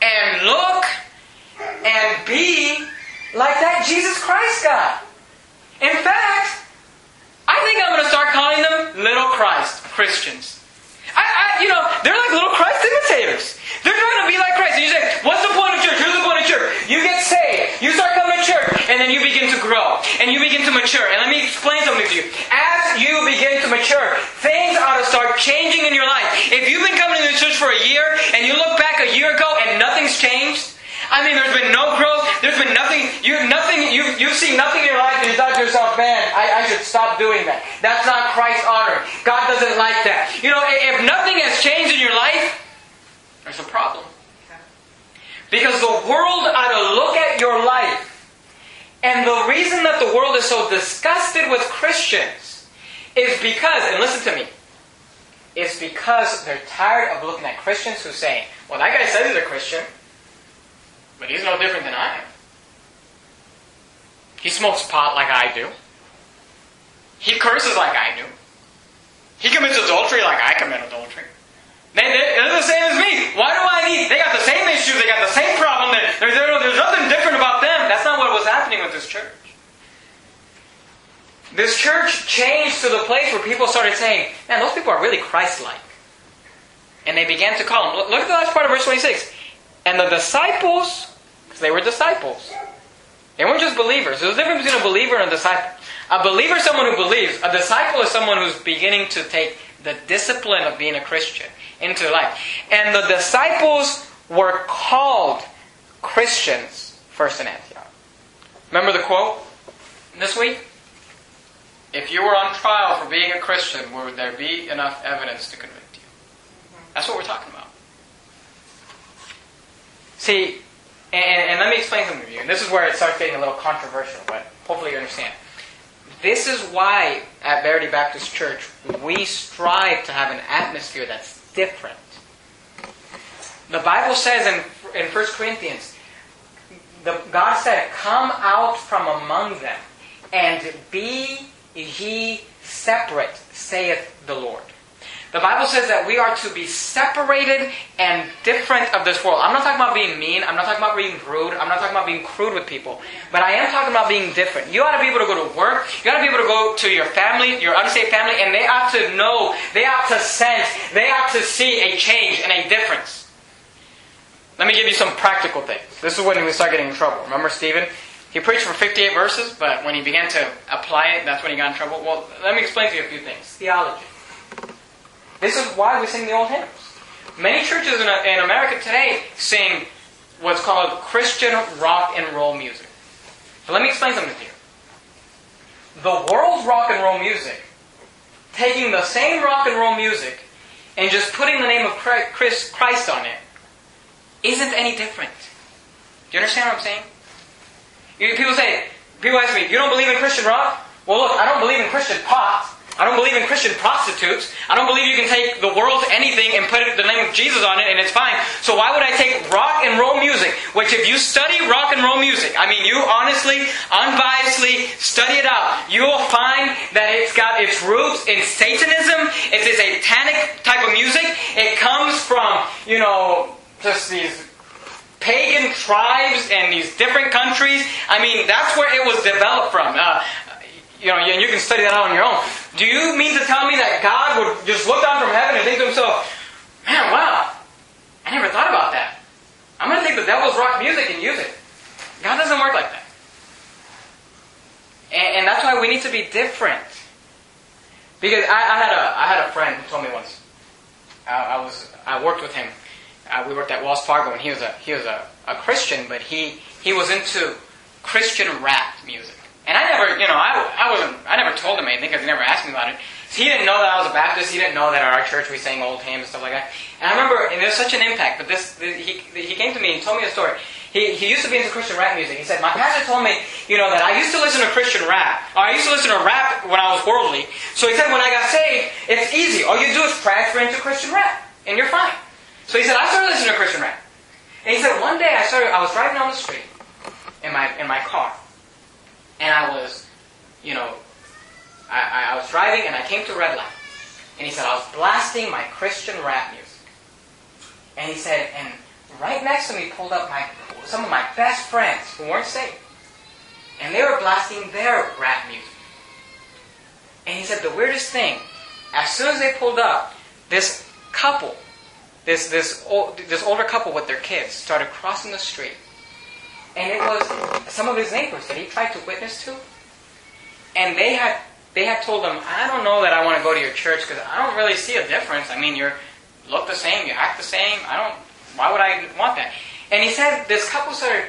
A: and look and be like that Jesus Christ guy. In fact, I think I'm going to start calling them little Christ Christians. I, I, you know, they're like little Christ imitators. They're trying to be like Christ. And you say, what's the point of church? Here's the point of church. You get saved. You start coming to church. And then you begin to grow. And you begin to mature. And let me explain something to you. As you begin to mature, things ought to start changing in your life. If you've been coming to the church for a year, and you look back a year ago and nothing's changed, I mean, there's been no growth. There's been nothing. You have nothing. You've, you've seen nothing in your life, and you thought to yourself, "Man, I, I should stop doing that. That's not Christ honor. God doesn't like that." You know, if nothing has changed in your life, there's a problem. Because the world ought to look at your life, and the reason that the world is so disgusted with Christians is because, and listen to me, it's because they're tired of looking at Christians who say, "Well, that guy says he's a Christian." But he's no different than I am. He smokes pot like I do. He curses like I do. He commits adultery like I commit adultery. They, they, are the same as me. Why do I need? They got the same issues. They got the same problem. There, there, there's nothing different about them. That's not what was happening with this church. This church changed to the place where people started saying, "Man, those people are really Christ-like," and they began to call them. Look at the last part of verse 26. And the disciples, because they were disciples, they weren't just believers. There's a difference between a believer and a disciple. A believer is someone who believes. A disciple is someone who's beginning to take the discipline of being a Christian into life. And the disciples were called Christians first in Antioch. Remember the quote this week? If you were on trial for being a Christian, would there be enough evidence to convict you? That's what we're talking about. See, and, and, let me explain something to you. And this is where it starts getting a little controversial, but hopefully you understand. This is why at Verity Baptist Church we strive to have an atmosphere that's different. The Bible says in, in 1 Corinthians, the, God said, Come out from among them and be ye separate, saith the Lord. The Bible says that we are to be separated and different of this world. I'm not talking about being mean. I'm not talking about being rude. I'm not talking about being crude with people. But I am talking about being different. You ought to be able to go to work. You ought to be able to go to your family, your unsaved family, and they ought to know, they ought to sense, they ought to see a change and a difference. Let me give you some practical things. This is when we start getting in trouble. Remember Stephen? He preached for 58 verses, but when he began to apply it, that's when he got in trouble. Well, let me explain to you a few things. Theology. This is why we sing the old hymns. Many churches in, in America today sing what's called Christian rock and roll music. But let me explain something to you. The world's rock and roll music, taking the same rock and roll music and just putting the name of Christ on it, isn't any different. Do you understand what I'm saying? People say, people ask me, you don't believe in Christian rock? Well, look, I don't believe in Christian pop. I don't believe in Christian prostitutes. I don't believe you can take the world's anything and put the name of Jesus on it and it's fine. So why would I take rock and roll music? Which if you study rock and roll music, I mean you honestly, unbiasedly study it out, you will find that it's got its roots in Satanism. It's a satanic type of music. It comes from, you know, just these pagan tribes and these different countries. I mean, that's where it was developed from. Uh, you know, and you can study that out on your own. Do you mean to tell me that God would just look down from heaven and think to himself, man, wow, I never thought about that. I'm going to take the devil's rock music and use it. God doesn't work like that. And, and that's why we need to be different. Because I, I, had a I had a friend who told me once. I, I was I worked with him. Uh, we worked at Wells Fargo, and he was a he was a, a Christian, but he he was into Christian rap music. And I never, you know, I, I wasn't, I never told him anything because he never asked me about it. So he didn't know that I was a Baptist. He didn't know that at our church we sang old hymns and stuff like that. And I remember, and there's such an impact. But this, he, he came to me and told me a story. He, he used to be into Christian rap music. He said, my pastor told me, you know, that I used to listen to Christian rap. Or I used to listen to rap when I was worldly. So he said, when I got saved, it's easy. All you do is transfer into Christian rap, and you're fine. So he said, I started listening to Christian rap. And he said, one day I started, I was driving down the street in my in my car, and I was, you know, I, I was driving and I came to red light. And he said, I was blasting my Christian rap music. And he said, and right next to me pulled up my some of my best friends who weren't saved. And they were blasting their rap music. And he said the weirdest thing, as soon as they pulled up, this couple, this this old, this older couple with their kids, started crossing the street and it was some of his neighbors that he tried to witness to, and they had they had told him, "I don't know that I want to go to your church because I don't really see a difference. I mean, you look the same, you act the same. I don't. Why would I want that?" And he said this couple started,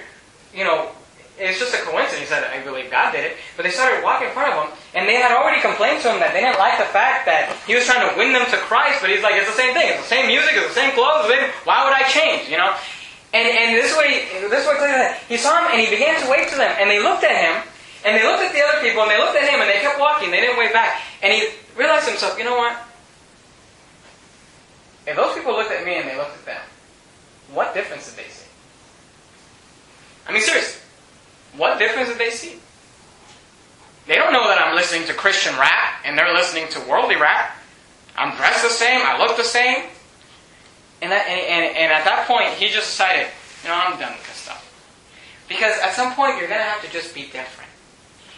A: you know, it's just a coincidence. He said, "I believe God did it," but they started walking in front of him, and they had already complained to him that they didn't like the fact that he was trying to win them to Christ. But he's like, "It's the same thing. It's the same music. It's the same clothes. Why would I change?" You know. And, and this way, this way, he saw him and he began to wave to them. And they looked at him, and they looked at the other people, and they looked at him, and they kept walking. They didn't wave back. And he realized himself, you know what? If those people looked at me and they looked at them, what difference did they see? I mean, seriously, what difference did they see? They don't know that I'm listening to Christian rap and they're listening to worldly rap. I'm dressed the same, I look the same. And, that, and, and, and at that point, he just decided, you know, I'm done with this stuff. Because at some point, you're going to have to just be different.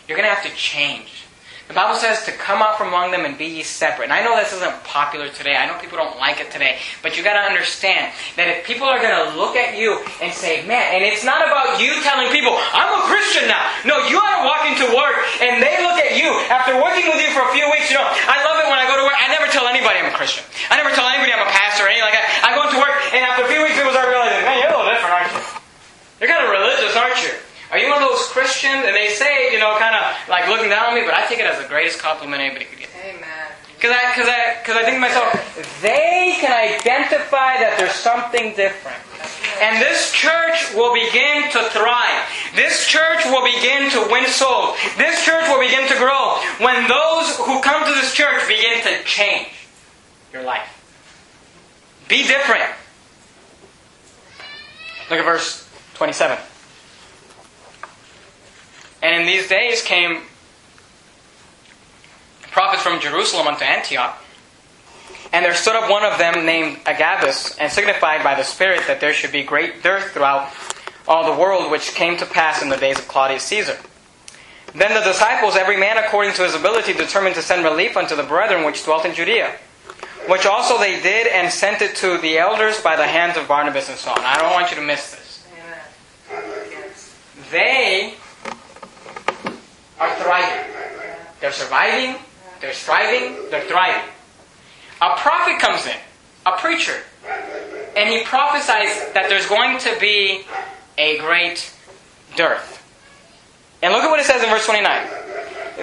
A: You're going to have to change. The Bible says to come out from among them and be ye separate. And I know this isn't popular today. I know people don't like it today. But you got to understand that if people are going to look at you and say, man, and it's not about you telling people, I'm a Christian now. No, you ought to walk into work and they look at you after working with you for a few weeks. You know, I love it when I go to work. I never tell anybody I'm a Christian. I never tell anybody I'm a pastor or anything like that. I go into work and after a few weeks people start realizing, man, you're a little different, aren't you? You're kind of religious, aren't you? Are you one of those Christians? And they say, you know, kind of like looking down on me, but I take it as the greatest compliment anybody could get.
B: Amen.
A: Because I, cause I, cause I think to myself, they can identify that there's something different. And this church will begin to thrive. This church will begin to win souls. This church will begin to grow when those who come to this church begin to change your life. Be different. Look at verse 27. And in these days came prophets from Jerusalem unto Antioch. And there stood up one of them named Agabus, and signified by the Spirit that there should be great dearth throughout all the world, which came to pass in the days of Claudius Caesar. Then the disciples, every man according to his ability, determined to send relief unto the brethren which dwelt in Judea. Which also they did, and sent it to the elders by the hands of Barnabas and Saul. And I don't want you to miss this. They are thriving. They're surviving, they're striving, they're thriving. A prophet comes in, a preacher, and he prophesies that there's going to be a great dearth. And look at what it says in verse 29.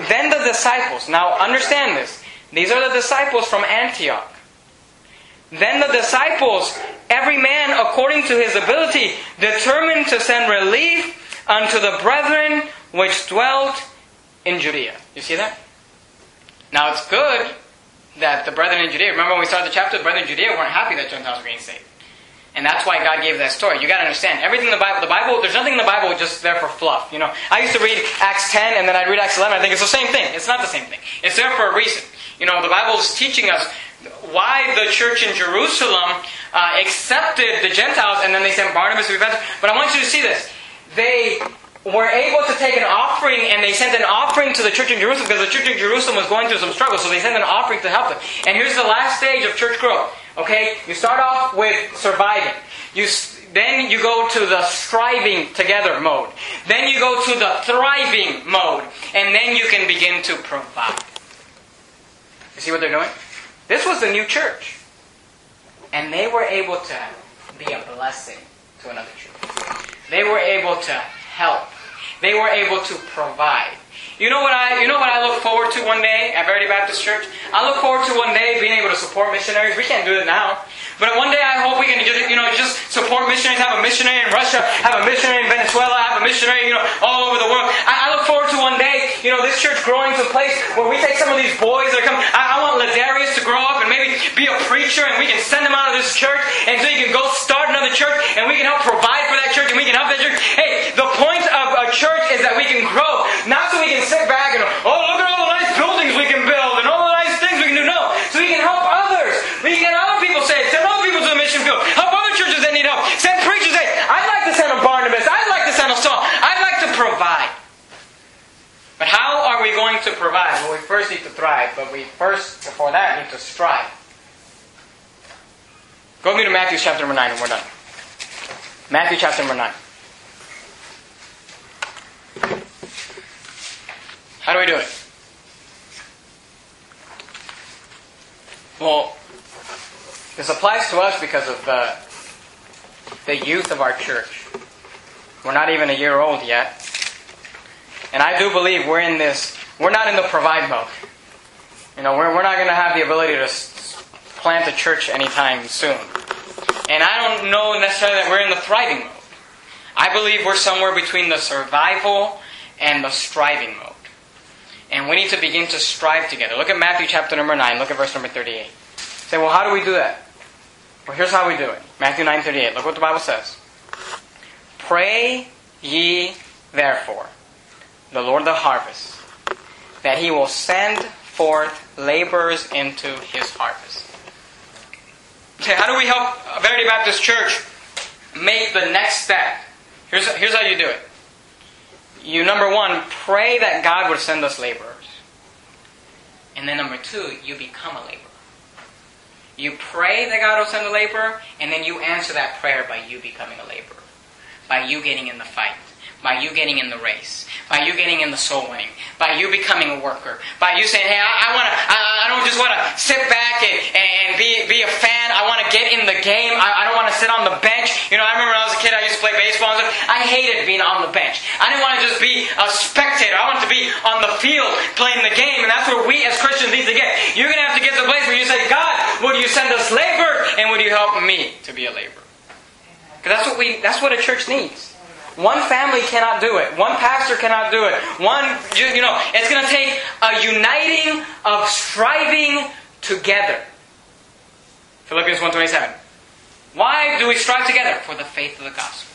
A: Then the disciples, now understand this, these are the disciples from Antioch. Then the disciples, every man according to his ability, determined to send relief unto the brethren which dwelt in Judea. You see that? Now it's good that the brethren in Judea, remember when we started the chapter, the brethren in Judea weren't happy that Gentiles were getting saved. And that's why God gave that story. You got to understand everything in the Bible. The Bible, there's nothing in the Bible just there for fluff. You know, I used to read Acts 10 and then I'd read Acts 11. I think it's the same thing. It's not the same thing. It's there for a reason. You know, the Bible is teaching us why the church in Jerusalem uh, accepted the Gentiles and then they sent Barnabas to repentance. But I want you to see this. They were able to take an offering and they sent an offering to the church in Jerusalem because the church in Jerusalem was going through some struggles, So they sent an offering to help them. And here's the last stage of church growth. Okay, you start off with surviving. You then you go to the striving together mode. Then you go to the thriving mode, and then you can begin to provide. You see what they're doing? This was the new church, and they were able to be a blessing to another church. They were able to help. They were able to provide. You know what I you know what I look forward to one day at Verity Baptist Church? I look forward to one day being able to support missionaries. We can't do it now. But one day I hope we can just, you know, just support missionaries, have a missionary in Russia, have a missionary in Venezuela, have a missionary, you know, all over the world. I, I look forward to one day, you know, this church growing to a place where we take some of these boys that come. I, I want Ladarius to grow up and maybe be a preacher and we can send him out of this church and so he can go start another church and we can help provide for that church and we can help that church. Hey, the point church is that we can grow, not so we can sit back and, oh, look at all the nice buildings we can build and all the nice things we can do. No, so we can help others. We can get other people saved, send other people to the mission field, help other churches that need help, send preachers. Hey, I'd like to send a Barnabas. I'd like to send a Saul. I'd like to provide. But how are we going to provide? Well, we first need to thrive, but we first, before that, need to strive. Go with me to Matthew chapter number 9 and we're done. Matthew chapter number 9. How do we do it? Well, this applies to us because of uh, the youth of our church. We're not even a year old yet. And I do believe we're in this, we're not in the provide mode. You know, we're, we're not going to have the ability to plant a church anytime soon. And I don't know necessarily that we're in the thriving mode. I believe we're somewhere between the survival and the striving mode. And we need to begin to strive together. Look at Matthew chapter number 9. Look at verse number 38. Say, well, how do we do that? Well, here's how we do it. Matthew 9 38. Look what the Bible says. Pray ye therefore the Lord of the harvest, that he will send forth laborers into his harvest. Okay, how do we help Verity Baptist Church make the next step? Here's, here's how you do it. You, number one, pray that God would send us laborers. And then number two, you become a laborer. You pray that God will send a laborer, and then you answer that prayer by you becoming a laborer. By you getting in the fight by you getting in the race, by you getting in the soul winning, by you becoming a worker, by you saying, "Hey, I, I want to. I, I, don't just want to sit back and, and be be a fan. I want to get in the game. I, I don't want to sit on the bench. You know, I remember when I was a kid, I used to play baseball. And. I hated being on the bench. I didn't want to just be a spectator. I wanted to be on the field playing the game, and that's where we as Christians need to get. You're going to have to get to the place where you say, "God, would you send us labor, and would you help me to be a laborer?" Because that's what we. That's what a church needs. One family cannot do it. One pastor cannot do it. One, you know, it's going to take a uniting of striving together. Philippians 1.27. Why do we strive together? For the faith of the gospel.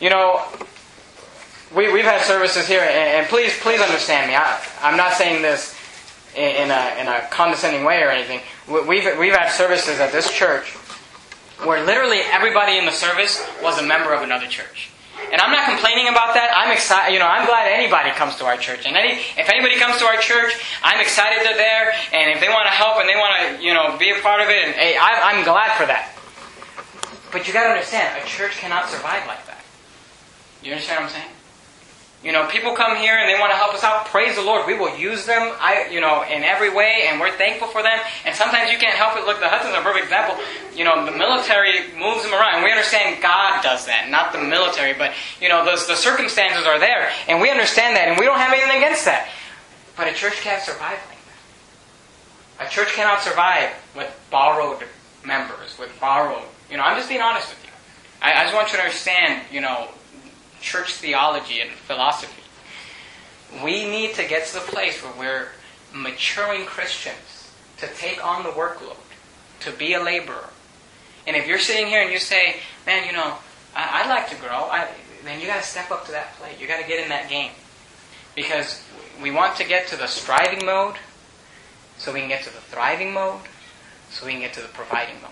A: You know, we, we've had services here, and, and please, please understand me. I, I'm not saying this in, in, a, in a condescending way or anything. We've, we've had services at this church where literally everybody in the service was a member of another church. And I'm not complaining about that. I'm excited. You know, I'm glad anybody comes to our church. And any, if anybody comes to our church, I'm excited they're there. And if they want to help and they want to, you know, be a part of it, and hey, I, I'm glad for that. But you got to understand, a church cannot survive like that. You understand what I'm saying? You know, people come here and they want to help us out. Praise the Lord. We will use them, I, you know, in every way, and we're thankful for them. And sometimes you can't help it. Look, the Hudson's a perfect example. You know, the military moves them around. And we understand God does that, not the military. But, you know, those, the circumstances are there. And we understand that, and we don't have anything against that. But a church can't survive like that. A church cannot survive with borrowed members, with borrowed. You know, I'm just being honest with you. I, I just want you to understand, you know, church theology and philosophy. We need to get to the place where we're maturing Christians to take on the workload, to be a laborer. And if you're sitting here and you say, man, you know, I, would like to grow, I, then you got to step up to that plate. You got to get in that game. Because we want to get to the striving mode so we can get to the thriving mode, so we can get to the providing mode.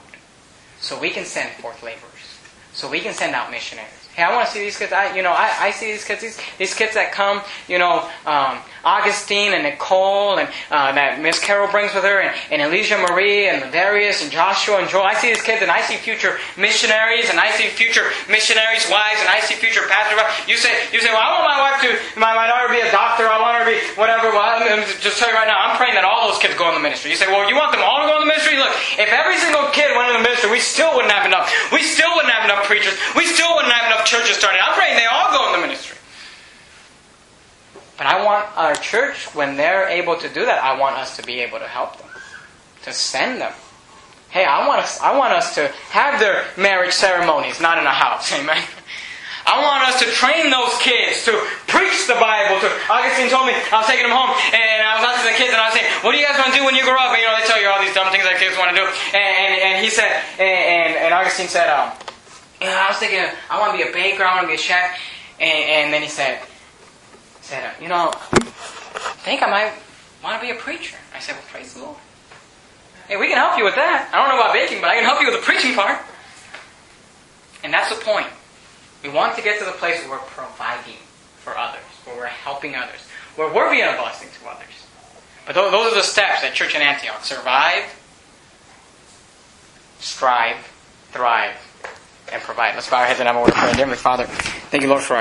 A: So we can send forth laborers. So we can send out missionaries. Hey, I want to see these kids. I, you know, I, I see these kids. These, these kids that come, you know, um, Augustine and Nicole and uh, that Miss Carol brings with her, and, and Elijah Marie and Darius and Joshua and Joel. I see these kids, and I see future missionaries, and I see future missionaries' wives, and I see future pastors. You say, you say, well, I want my wife to, my, my daughter to be a doctor. I want her to be whatever. Well, I'm, just tell you right now, I'm praying that all those kids go in the ministry. You say, well, you want them all to go in the ministry? Look, if every single kid went in the ministry, we still wouldn't have enough. We still wouldn't have enough preachers. We still wouldn't have enough churches started. Praying they all go in the ministry. But I want our church, when they're able to do that, I want us to be able to help them, to send them. Hey, I want us, I want us to have their marriage ceremonies, not in a house. Amen. I want us to train those kids to preach the Bible. To Augustine told me I was taking them home, and I was asking the kids, and I was saying, "What are you guys going to do when you grow up?" And you know, they tell you all these dumb things that kids want to do. And, and, and he said, and, and, and Augustine said, um, and I was thinking, I want to be a baker, I want to be a chef. And, and then he said, said, you know, I think I might want to be a preacher. I said, well, praise the Lord. Hey, we can help you with that. I don't know about baking, but I can help you with the preaching part. And that's the point. We want to get to the place where we're providing for others, where we're helping others, where we're being a blessing to others. But those are the steps that Church in Antioch survive, strive, thrive, and provide. Let's bow our heads and have a word of prayer. Dear Father, thank you, Lord, for our